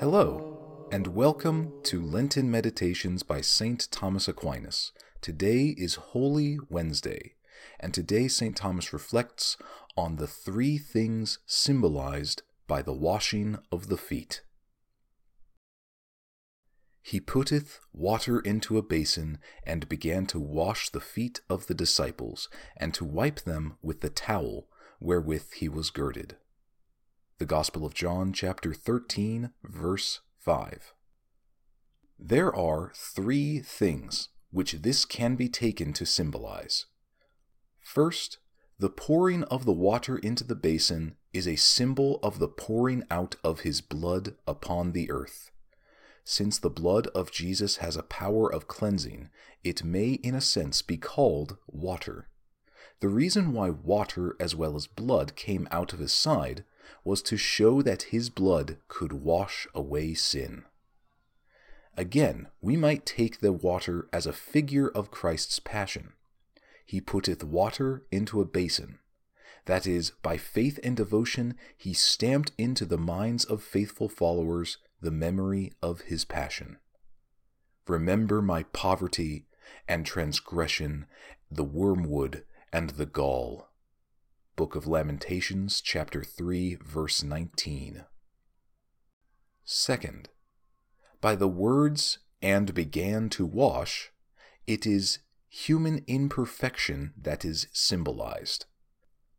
Hello, and welcome to Lenten Meditations by St. Thomas Aquinas. Today is Holy Wednesday, and today St. Thomas reflects on the three things symbolized by the washing of the feet. He putteth water into a basin, and began to wash the feet of the disciples, and to wipe them with the towel wherewith he was girded. The Gospel of John, chapter 13, verse 5. There are three things which this can be taken to symbolize. First, the pouring of the water into the basin is a symbol of the pouring out of his blood upon the earth. Since the blood of Jesus has a power of cleansing, it may, in a sense, be called water. The reason why water as well as blood came out of his side was to show that his blood could wash away sin. Again, we might take the water as a figure of Christ's passion. He putteth water into a basin. That is, by faith and devotion, he stamped into the minds of faithful followers the memory of his passion. Remember my poverty and transgression, the wormwood and the gall. Book of Lamentations, chapter 3, verse 19. Second, by the words, and began to wash, it is human imperfection that is symbolized.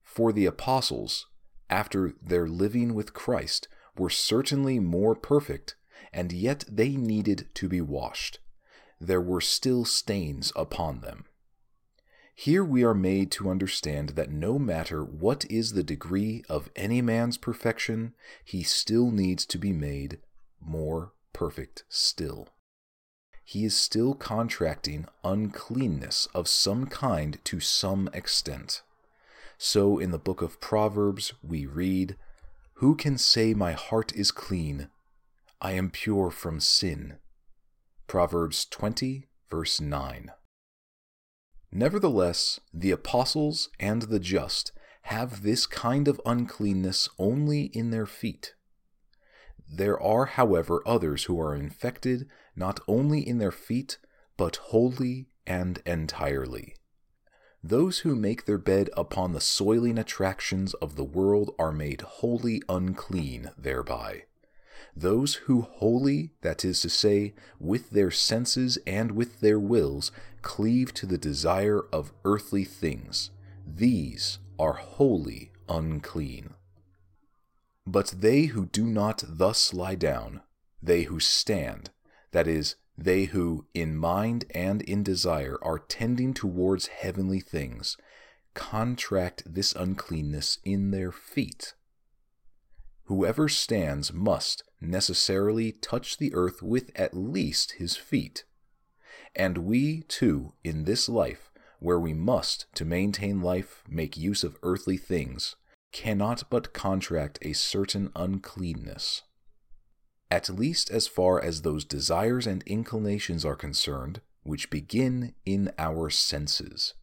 For the apostles, after their living with Christ, were certainly more perfect, and yet they needed to be washed. There were still stains upon them. Here we are made to understand that no matter what is the degree of any man's perfection, he still needs to be made more perfect still. He is still contracting uncleanness of some kind to some extent. So in the book of Proverbs we read, Who can say my heart is clean? I am pure from sin. Proverbs 20, verse 9. Nevertheless, the apostles and the just have this kind of uncleanness only in their feet. There are, however, others who are infected not only in their feet, but wholly and entirely. Those who make their bed upon the soiling attractions of the world are made wholly unclean thereby. Those who wholly, that is to say, with their senses and with their wills, cleave to the desire of earthly things, these are wholly unclean. But they who do not thus lie down, they who stand, that is, they who, in mind and in desire, are tending towards heavenly things, contract this uncleanness in their feet. Whoever stands must necessarily touch the earth with at least his feet. And we, too, in this life, where we must, to maintain life, make use of earthly things, cannot but contract a certain uncleanness. At least as far as those desires and inclinations are concerned, which begin in our senses.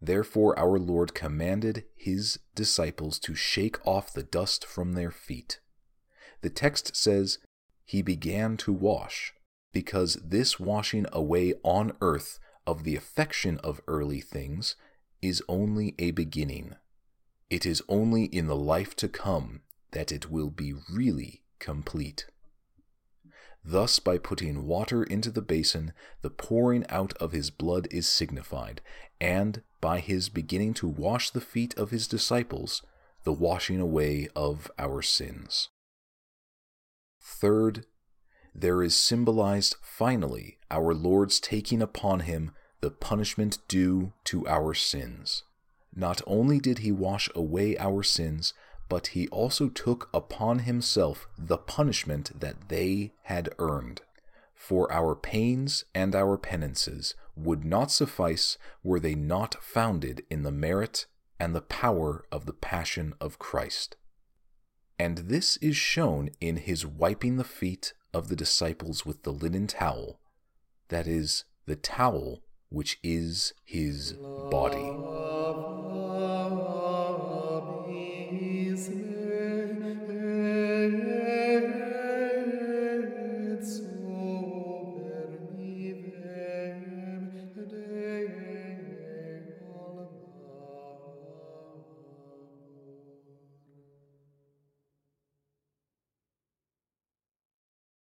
Therefore, our Lord commanded his disciples to shake off the dust from their feet. The text says, He began to wash, because this washing away on earth of the affection of early things is only a beginning. It is only in the life to come that it will be really complete. Thus, by putting water into the basin, the pouring out of his blood is signified, and by his beginning to wash the feet of his disciples, the washing away of our sins. Third, there is symbolized finally our Lord's taking upon him the punishment due to our sins. Not only did he wash away our sins, but he also took upon himself the punishment that they had earned. For our pains and our penances would not suffice were they not founded in the merit and the power of the passion of Christ. And this is shown in his wiping the feet of the disciples with the linen towel, that is, the towel which is his body.